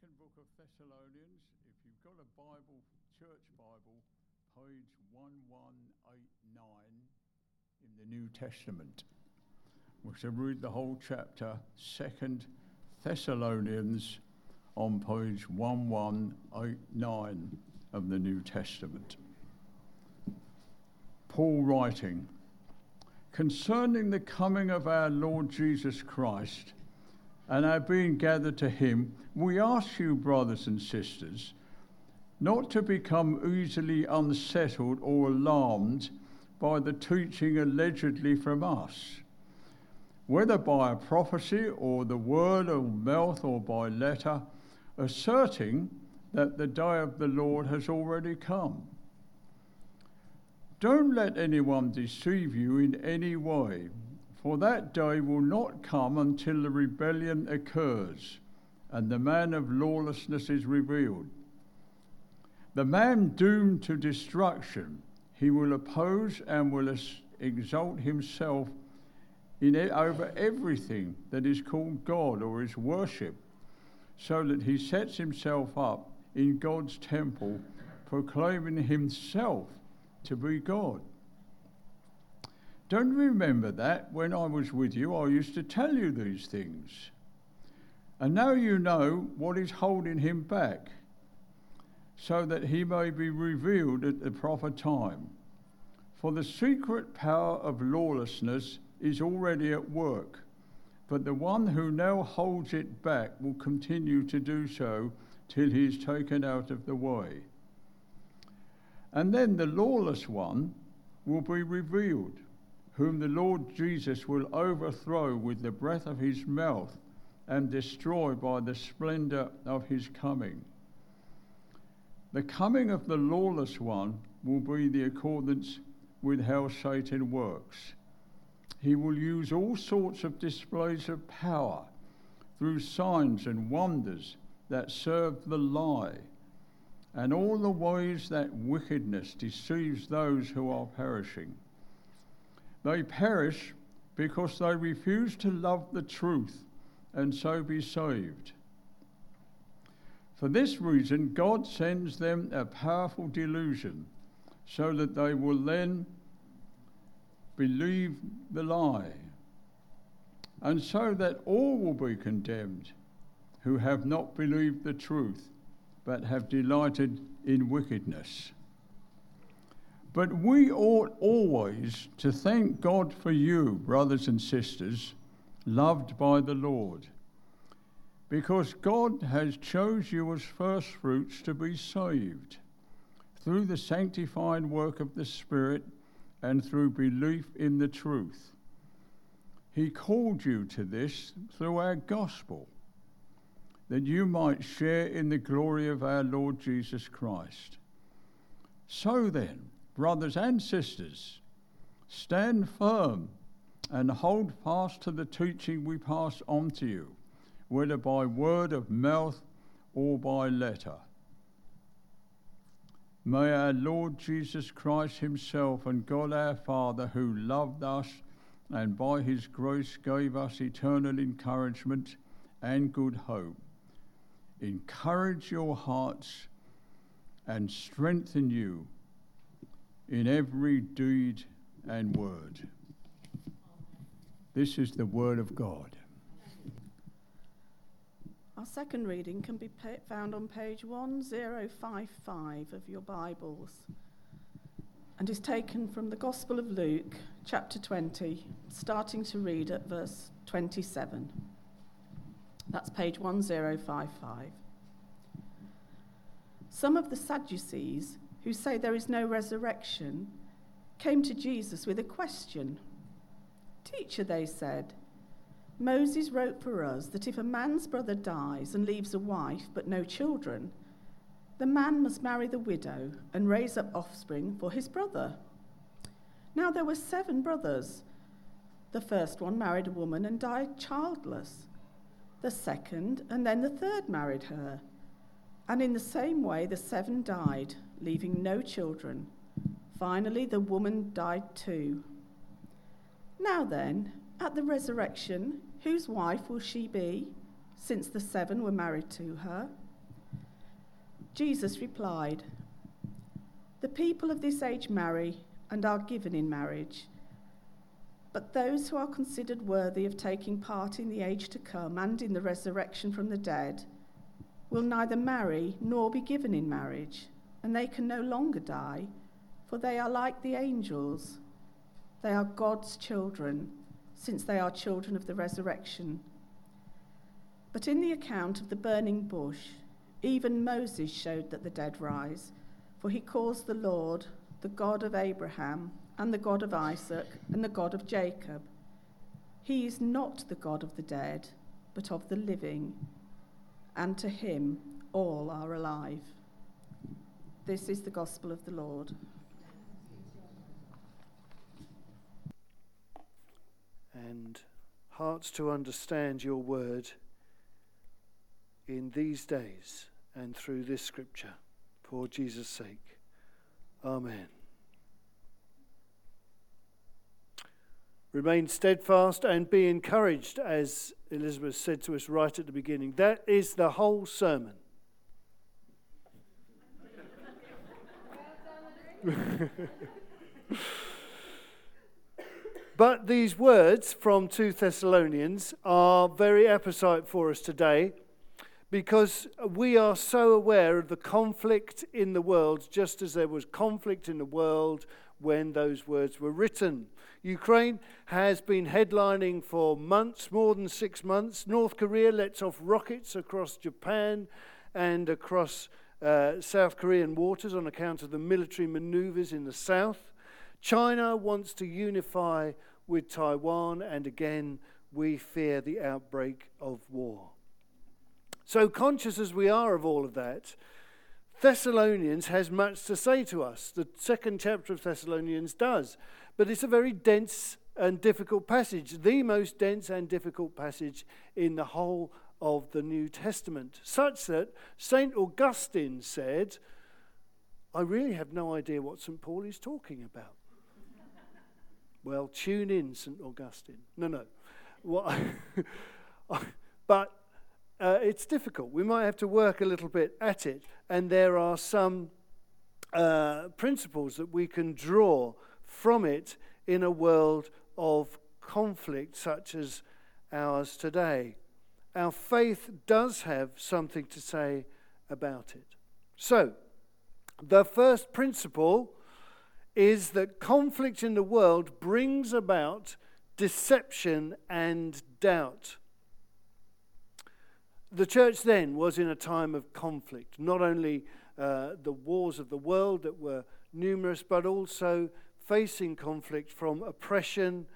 second book of Thessalonians, if you've got a Bible, church Bible, page 1189 in the New Testament. We shall read the whole chapter, second Thessalonians, on page 1189 of the New Testament. Paul writing, concerning the coming of our Lord Jesus Christ and are being gathered to him, we ask you, brothers and sisters, not to become easily unsettled or alarmed by the teaching allegedly from us, whether by a prophecy or the word of mouth or by letter, asserting that the day of the Lord has already come. Don't let anyone deceive you in any way for that day will not come until the rebellion occurs and the man of lawlessness is revealed. The man doomed to destruction, he will oppose and will exalt himself in it, over everything that is called God or is worship, so that he sets himself up in God's temple, proclaiming himself to be God. Don't remember that when I was with you, I used to tell you these things. And now you know what is holding him back, so that he may be revealed at the proper time. For the secret power of lawlessness is already at work, but the one who now holds it back will continue to do so till he is taken out of the way. And then the lawless one will be revealed whom the Lord Jesus will overthrow with the breath of his mouth and destroy by the splendor of his coming. The coming of the lawless one will be the accordance with how Satan works. He will use all sorts of displays of power through signs and wonders that serve the lie, and all the ways that wickedness deceives those who are perishing. They perish because they refuse to love the truth and so be saved. For this reason, God sends them a powerful delusion so that they will then believe the lie, and so that all will be condemned who have not believed the truth but have delighted in wickedness. But we ought always to thank God for you, brothers and sisters, loved by the Lord, because God has chose you as firstfruits to be saved through the sanctified work of the Spirit and through belief in the truth. He called you to this through our gospel, that you might share in the glory of our Lord Jesus Christ. So then, brothers and sisters, stand firm and hold fast to the teaching we pass on to you, whether by word of mouth or by letter. May our Lord Jesus Christ Himself and God our Father, who loved us and by His grace gave us eternal encouragement and good hope, encourage your hearts and strengthen you in every deed and word. This is the word of God. Our second reading can be found on page 1055 of your Bibles and is taken from the Gospel of Luke, chapter 20, starting to read at verse 27. That's page 1055. Some of the Sadducees who say there is no resurrection, came to Jesus with a question. Teacher, they said, Moses wrote for us that if a man's brother dies and leaves a wife but no children, the man must marry the widow and raise up offspring for his brother. Now there were seven brothers. The first one married a woman and died childless. The second and then the third married her. And in the same way, the seven died leaving no children. Finally, the woman died too. Now then, at the resurrection, whose wife will she be, since the seven were married to her? Jesus replied, The people of this age marry and are given in marriage. But those who are considered worthy of taking part in the age to come and in the resurrection from the dead will neither marry nor be given in marriage, and they can no longer die, for they are like the angels. They are God's children, since they are children of the resurrection. But in the account of the burning bush, even Moses showed that the dead rise, for he calls the Lord the God of Abraham and the God of Isaac and the God of Jacob. He is not the God of the dead, but of the living, and to him all are alive. This is the gospel of the Lord. And hearts to understand your word in these days and through this scripture for Jesus' sake. Amen. Remain steadfast and be encouraged, as Elizabeth said to us right at the beginning. That is the whole sermon. but these words from 2 Thessalonians are very apposite for us today because we are so aware of the conflict in the world, just as there was conflict in the world when those words were written. Ukraine has been headlining for months, more than six months. North Korea lets off rockets across Japan and across uh, South Korean waters on account of the military maneuvers in the south. China wants to unify with Taiwan, and again, we fear the outbreak of war. So, conscious as we are of all of that, Thessalonians has much to say to us. The second chapter of Thessalonians does. But it's a very dense and difficult passage, the most dense and difficult passage in the whole of the New Testament, such that St. Augustine said, I really have no idea what St. Paul is talking about. well, tune in, St. Augustine. No, no. What but uh, it's difficult. We might have to work a little bit at it, and there are some uh, principles that we can draw from it in a world of conflict such as ours today. Our faith does have something to say about it. So, the first principle is that conflict in the world brings about deception and doubt. The church then was in a time of conflict, not only uh, the wars of the world that were numerous, but also facing conflict from oppression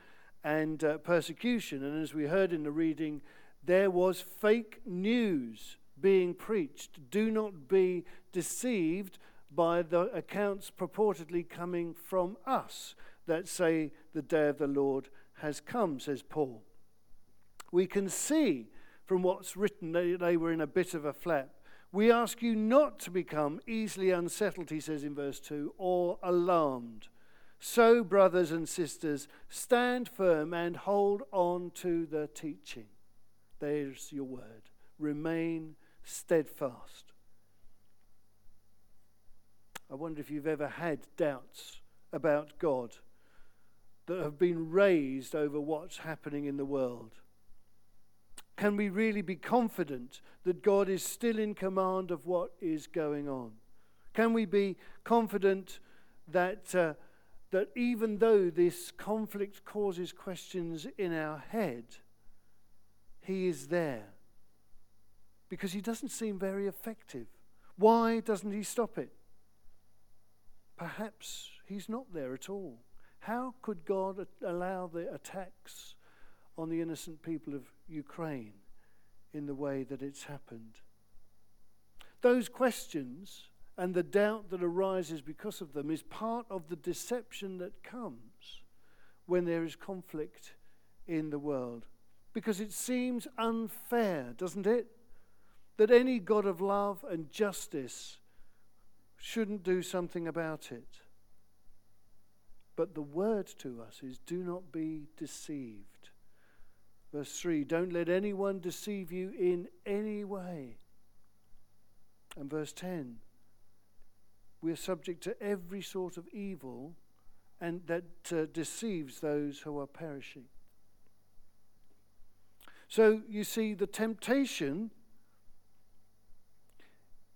and uh, persecution. And as we heard in the reading, there was fake news being preached. Do not be deceived by the accounts purportedly coming from us that say the day of the Lord has come, says Paul. We can see from what's written, they, they were in a bit of a flap. We ask you not to become easily unsettled, he says in verse 2, or alarmed. So, brothers and sisters, stand firm and hold on to the teaching. There's your word. Remain steadfast. I wonder if you've ever had doubts about God that have been raised over what's happening in the world. Can we really be confident that God is still in command of what is going on? Can we be confident that, uh, that even though this conflict causes questions in our head, He is there? Because He doesn't seem very effective. Why doesn't He stop it? Perhaps He's not there at all. How could God allow the attacks on the innocent people of Ukraine in the way that it's happened. Those questions and the doubt that arises because of them is part of the deception that comes when there is conflict in the world. Because it seems unfair, doesn't it? That any God of love and justice shouldn't do something about it. But the word to us is do not be deceived. Verse 3 Don't let anyone deceive you in any way. And verse 10. We are subject to every sort of evil and that uh, deceives those who are perishing. So you see, the temptation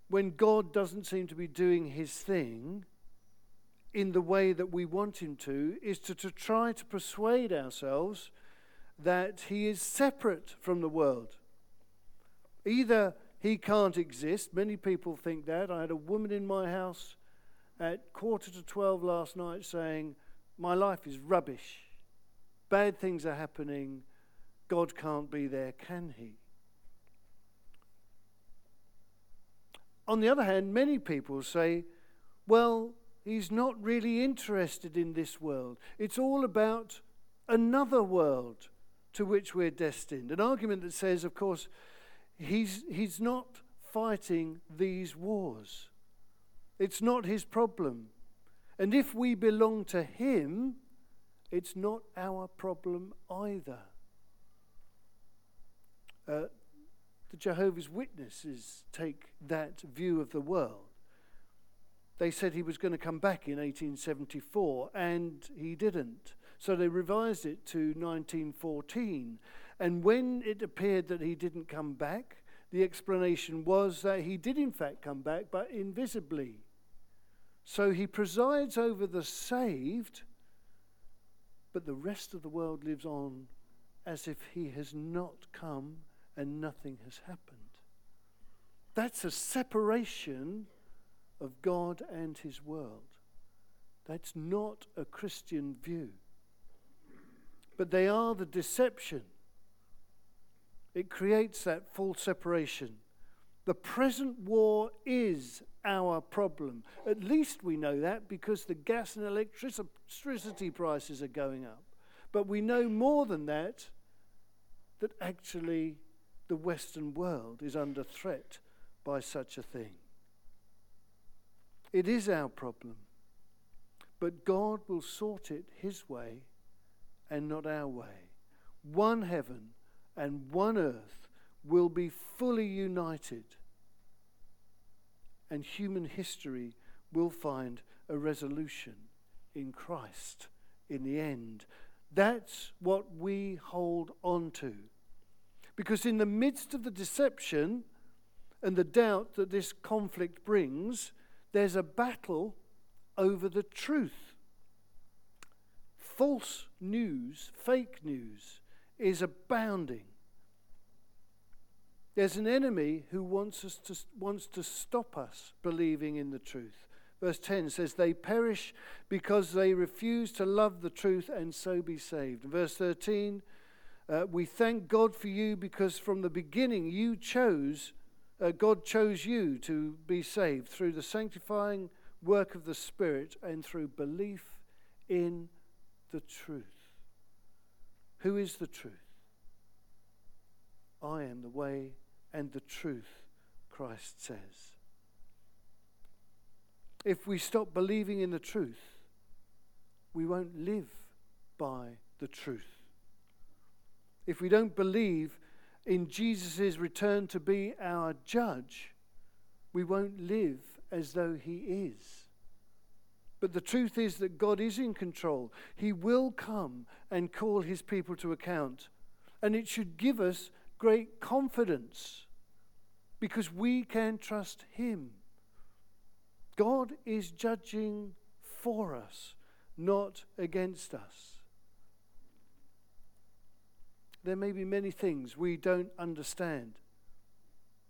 when God doesn't seem to be doing his thing in the way that we want him to is to, to try to persuade ourselves that he is separate from the world. Either he can't exist, many people think that. I had a woman in my house at quarter to 12 last night saying, My life is rubbish. Bad things are happening. God can't be there, can he? On the other hand, many people say, well, he's not really interested in this world. It's all about another world to which we're destined. An argument that says, of course, he's, he's not fighting these wars. It's not his problem. And if we belong to him, it's not our problem either. Uh, the Jehovah's Witnesses take that view of the world. They said he was going to come back in 1874, and he didn't. So they revised it to 1914. And when it appeared that he didn't come back, the explanation was that he did, in fact, come back, but invisibly. So he presides over the saved, but the rest of the world lives on as if he has not come and nothing has happened. That's a separation of God and His world. That's not a Christian view. But they are the deception. It creates that full separation. The present war is our problem. At least we know that because the gas and electricity prices are going up. But we know more than that, that actually the Western world is under threat by such a thing. It is our problem, but God will sort it His way and not our way. One heaven and one earth will be fully united, and human history will find a resolution in Christ in the end. That's what we hold on to. Because in the midst of the deception and the doubt that this conflict brings, there's a battle over the truth. False news, fake news, is abounding. There's an enemy who wants, us to, wants to stop us believing in the truth. Verse 10 says, They perish because they refuse to love the truth and so be saved. Verse 13, uh, we thank God for you because from the beginning you chose, uh, God chose you to be saved through the sanctifying work of the Spirit and through belief in the truth. Who is the truth? I am the way and the truth, Christ says. If we stop believing in the truth, we won't live by the truth if we don't believe in Jesus' return to be our judge, we won't live as though he is. But the truth is that God is in control. He will come and call his people to account. And it should give us great confidence because we can trust him. God is judging for us, not against us. There may be many things we don't understand,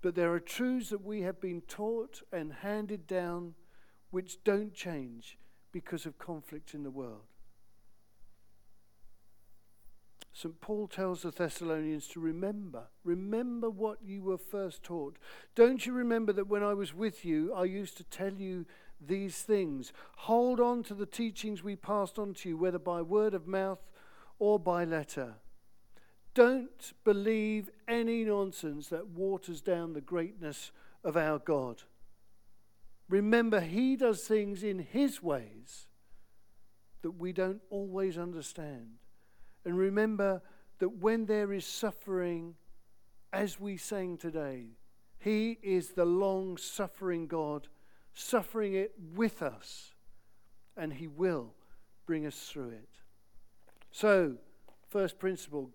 but there are truths that we have been taught and handed down which don't change because of conflict in the world. St. Paul tells the Thessalonians to remember. Remember what you were first taught. Don't you remember that when I was with you, I used to tell you these things? Hold on to the teachings we passed on to you, whether by word of mouth or by letter. Don't believe any nonsense that waters down the greatness of our God. Remember, He does things in His ways that we don't always understand. And remember that when there is suffering, as we sang today, He is the long suffering God, suffering it with us, and He will bring us through it. So, first principle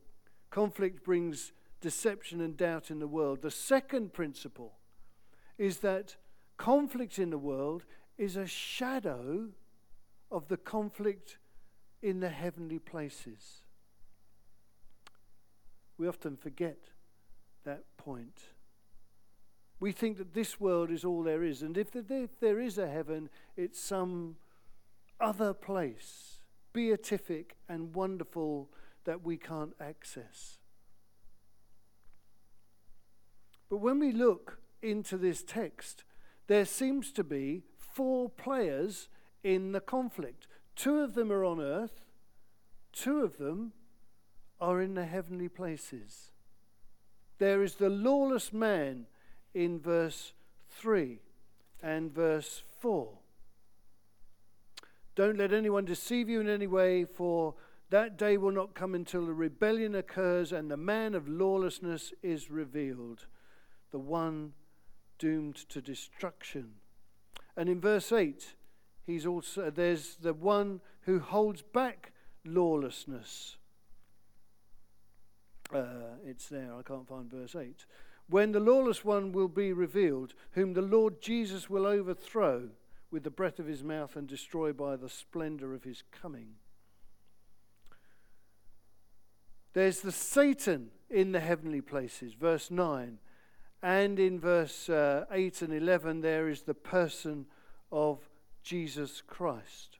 conflict brings deception and doubt in the world. The second principle is that conflict in the world is a shadow of the conflict in the heavenly places. We often forget that point. We think that this world is all there is, and if there is a heaven, it's some other place, beatific and wonderful, that we can't access. But when we look into this text, there seems to be four players in the conflict. Two of them are on earth, two of them are in the heavenly places. There is the lawless man in verse 3 and verse 4. Don't let anyone deceive you in any way, for that day will not come until the rebellion occurs and the man of lawlessness is revealed, the one doomed to destruction. And in verse 8, he's also there's the one who holds back lawlessness. Uh, it's there, I can't find verse 8. When the lawless one will be revealed, whom the Lord Jesus will overthrow with the breath of his mouth and destroy by the splendor of his coming. There's the Satan in the heavenly places, verse 9. And in verse uh, 8 and 11, there is the person of Jesus Christ.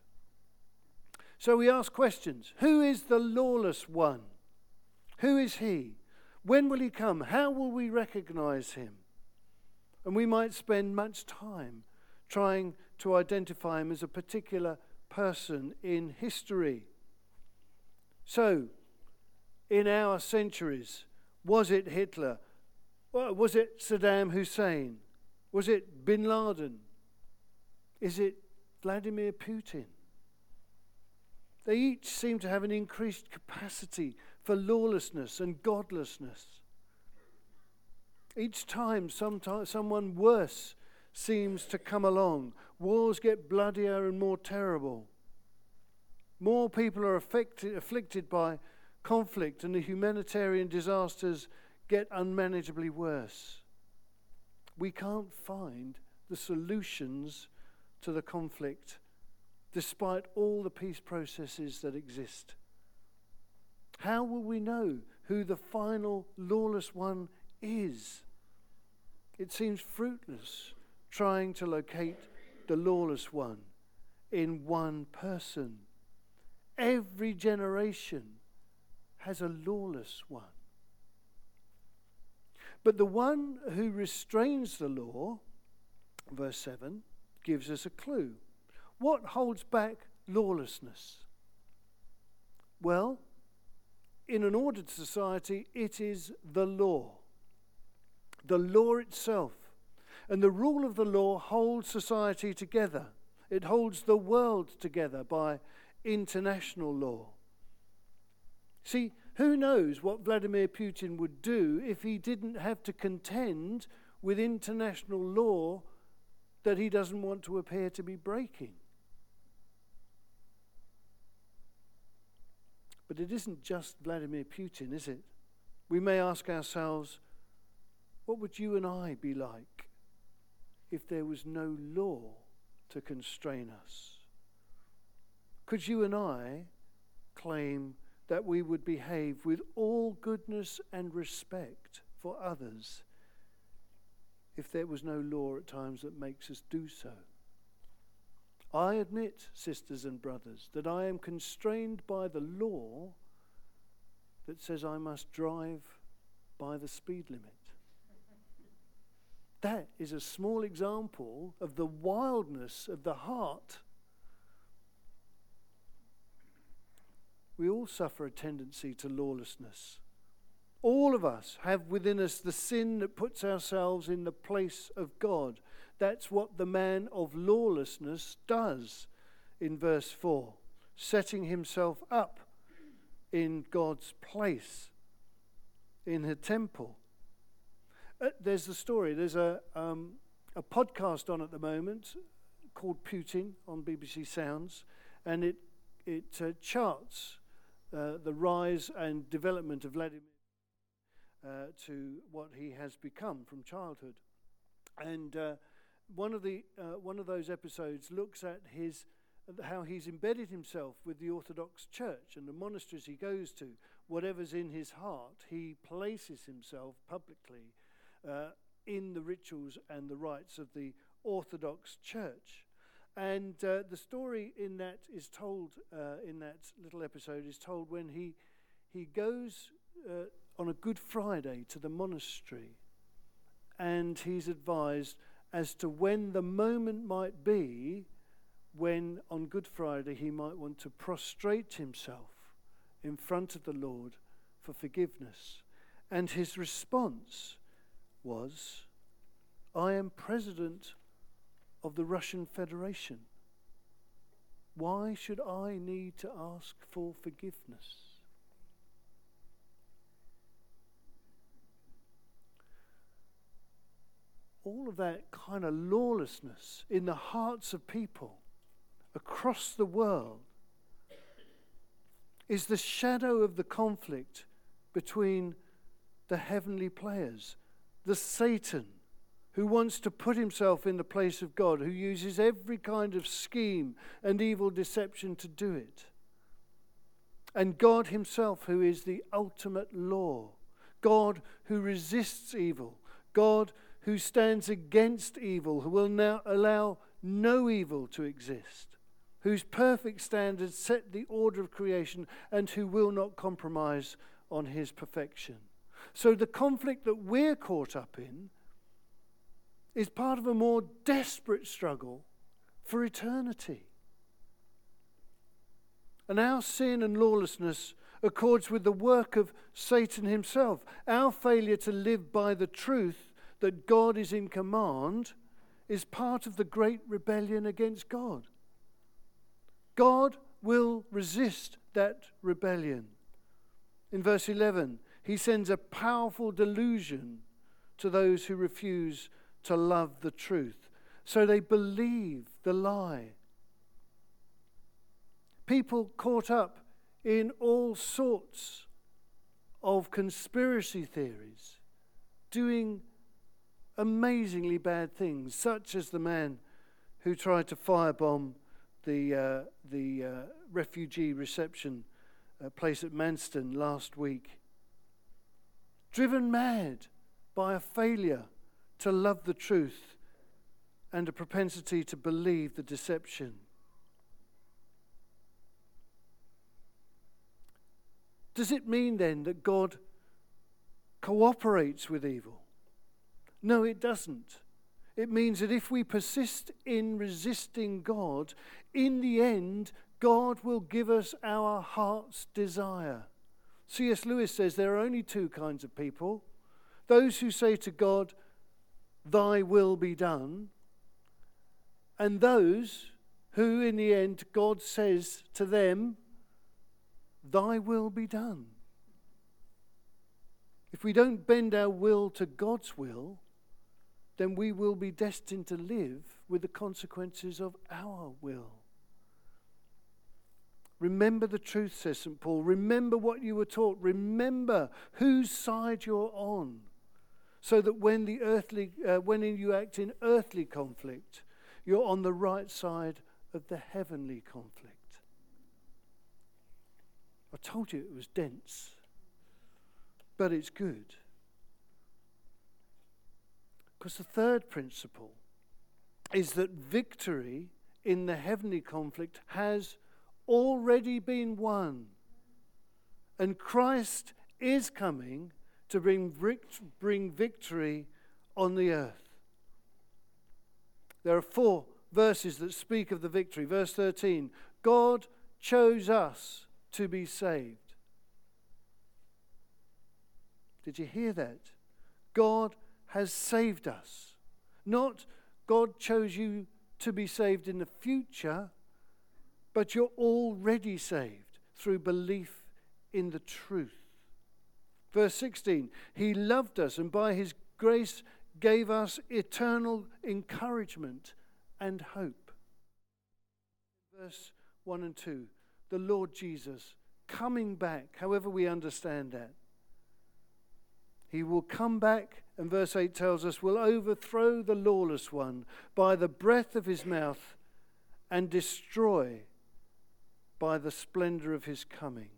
So we ask questions Who is the lawless one? Who is he? When will he come? How will we recognize him? And we might spend much time trying to identify him as a particular person in history. So, in our centuries, was it Hitler? Was it Saddam Hussein? Was it bin Laden? Is it Vladimir Putin? They each seem to have an increased capacity for lawlessness and godlessness. Each time, someone worse seems to come along, wars get bloodier and more terrible. More people are affected, afflicted by conflict, and the humanitarian disasters get unmanageably worse. We can't find the solutions to the conflict despite all the peace processes that exist. How will we know who the final lawless one is? It seems fruitless trying to locate the lawless one in one person. Every generation has a lawless one. But the one who restrains the law, verse 7, gives us a clue. What holds back lawlessness? Well, in an ordered society, it is the law, the law itself. And the rule of the law holds society together, it holds the world together by international law. See, who knows what Vladimir Putin would do if he didn't have to contend with international law that he doesn't want to appear to be breaking? But it isn't just Vladimir Putin, is it? We may ask ourselves, what would you and I be like if there was no law to constrain us? Could you and I claim that we would behave with all goodness and respect for others if there was no law at times that makes us do so? I admit, sisters and brothers, that I am constrained by the law that says I must drive by the speed limit. That is a small example of the wildness of the heart. We all suffer a tendency to lawlessness. All of us have within us the sin that puts ourselves in the place of God. That's what the man of lawlessness does in verse 4, setting himself up in God's place in the temple. uh, there's the story. There's a, um, a podcast on at the moment called Putin on BBC Sounds, and it, it uh, charts uh, the rise and development of Vladimir uh, to what he has become from childhood. And uh, one, of the, uh, one of those episodes looks at his, how he's embedded himself with the Orthodox Church and the monasteries he goes to. Whatever's in his heart, he places himself publicly uh, in the rituals and the rites of the Orthodox Church. And uh, the story in that is told, uh, in that little episode, is told when he, he goes uh, on a Good Friday to the monastery and he's advised as to when the moment might be when on Good Friday he might want to prostrate himself in front of the Lord for forgiveness. And his response was, I am president of the Russian Federation. Why should I need to ask for forgiveness? All of that kind of lawlessness in the hearts of people across the world is the shadow of the conflict between the heavenly players, the Satan who wants to put himself in the place of God, who uses every kind of scheme and evil deception to do it. And God Himself, who is the ultimate law, God who resists evil, God who stands against evil, who will now allow no evil to exist, whose perfect standards set the order of creation, and who will not compromise on His perfection. So the conflict that we're caught up in is part of a more desperate struggle for eternity. And our sin and lawlessness accords with the work of Satan himself. Our failure to live by the truth that God is in command is part of the great rebellion against God. God will resist that rebellion. In verse 11, he sends a powerful delusion to those who refuse to love the truth. So they believe the lie. People caught up in all sorts of conspiracy theories, doing amazingly bad things, such as the man who tried to firebomb the, uh, the uh, refugee reception uh, place at Manston last week. Driven mad by a failure to love the truth and a propensity to believe the deception. Does it mean then that God cooperates with evil? No, it doesn't. It means that if we persist in resisting God, in the end, God will give us our heart's desire. C.S. Lewis says there are only two kinds of people those who say to God, Thy will be done. And those who, in the end, God says to them, Thy will be done. If we don't bend our will to God's will, then we will be destined to live with the consequences of our will. Remember the truth, says St. Paul. Remember what you were taught. Remember whose side you're on so that when the earthly uh, when you act in earthly conflict you're on the right side of the heavenly conflict. I told you it was dense but it's good. Because the third principle is that victory in the heavenly conflict has already been won and christ is coming to bring, bring victory on the earth. There are four verses that speak of the victory. Verse 13 God chose us to be saved. Did you hear that? God has saved us. Not God chose you to be saved in the future, but you're already saved through belief in the truth. Verse 16, He loved us, and by His grace gave us eternal encouragement and hope. Verse 1 and 2 the Lord Jesus coming back, however we understand that. He will come back, and verse 8 tells us, will overthrow the lawless one by the breath of his mouth and destroy by the splendor of his coming.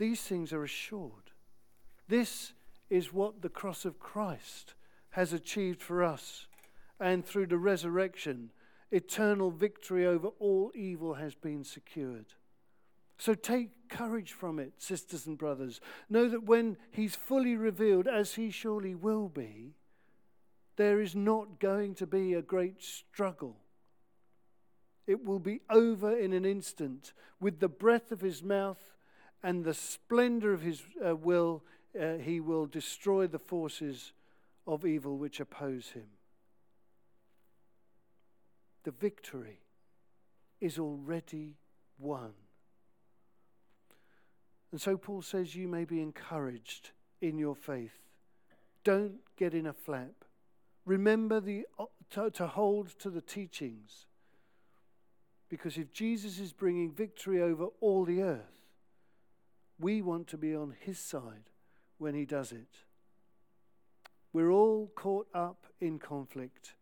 These things are assured. This is what the cross of Christ has achieved for us. And through the resurrection, eternal victory over all evil has been secured. So take courage from it, sisters and brothers. Know that when he's fully revealed, as he surely will be, there is not going to be a great struggle. It will be over in an instant. With the breath of his mouth and the splendor of his uh, will, uh, he will destroy the forces of evil which oppose him. The victory is already won. And so Paul says, You may be encouraged in your faith. Don't get in a flap. Remember the, uh, to, to hold to the teachings. Because if Jesus is bringing victory over all the earth, we want to be on his side when he does it. We're all caught up in conflict.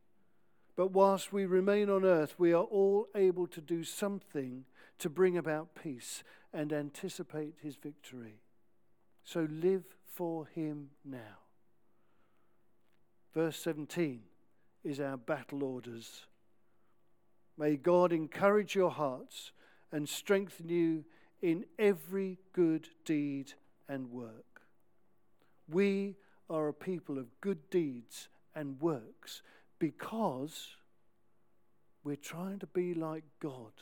But whilst we remain on earth, we are all able to do something to bring about peace and anticipate his victory. So live for him now. Verse 17 is our battle orders. May God encourage your hearts and strengthen you in every good deed and work. We are a people of good deeds and works because we're trying to be like God.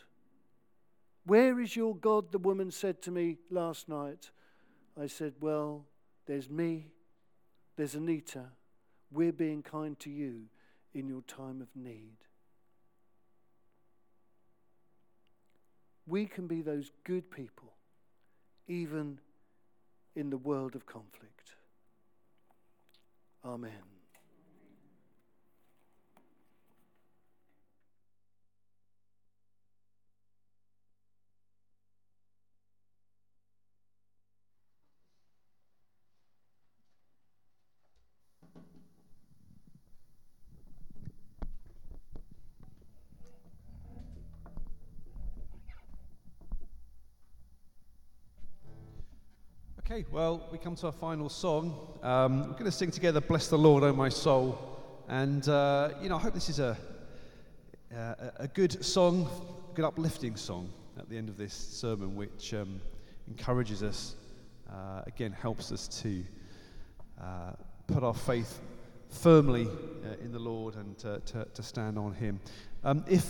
Where is your God? The woman said to me last night. I said, Well, there's me, there's Anita. We're being kind to you in your time of need. We can be those good people, even in the world of conflict. Amen. Okay, well, we come to our final song. Um, we're going to sing together, Bless the Lord, O my soul. And, uh, you know, I hope this is a, uh, a good song, a good uplifting song at the end of this sermon, which um, encourages us, uh, again, helps us to uh, put our faith firmly uh, in the Lord and to, to, to stand on Him. Um, if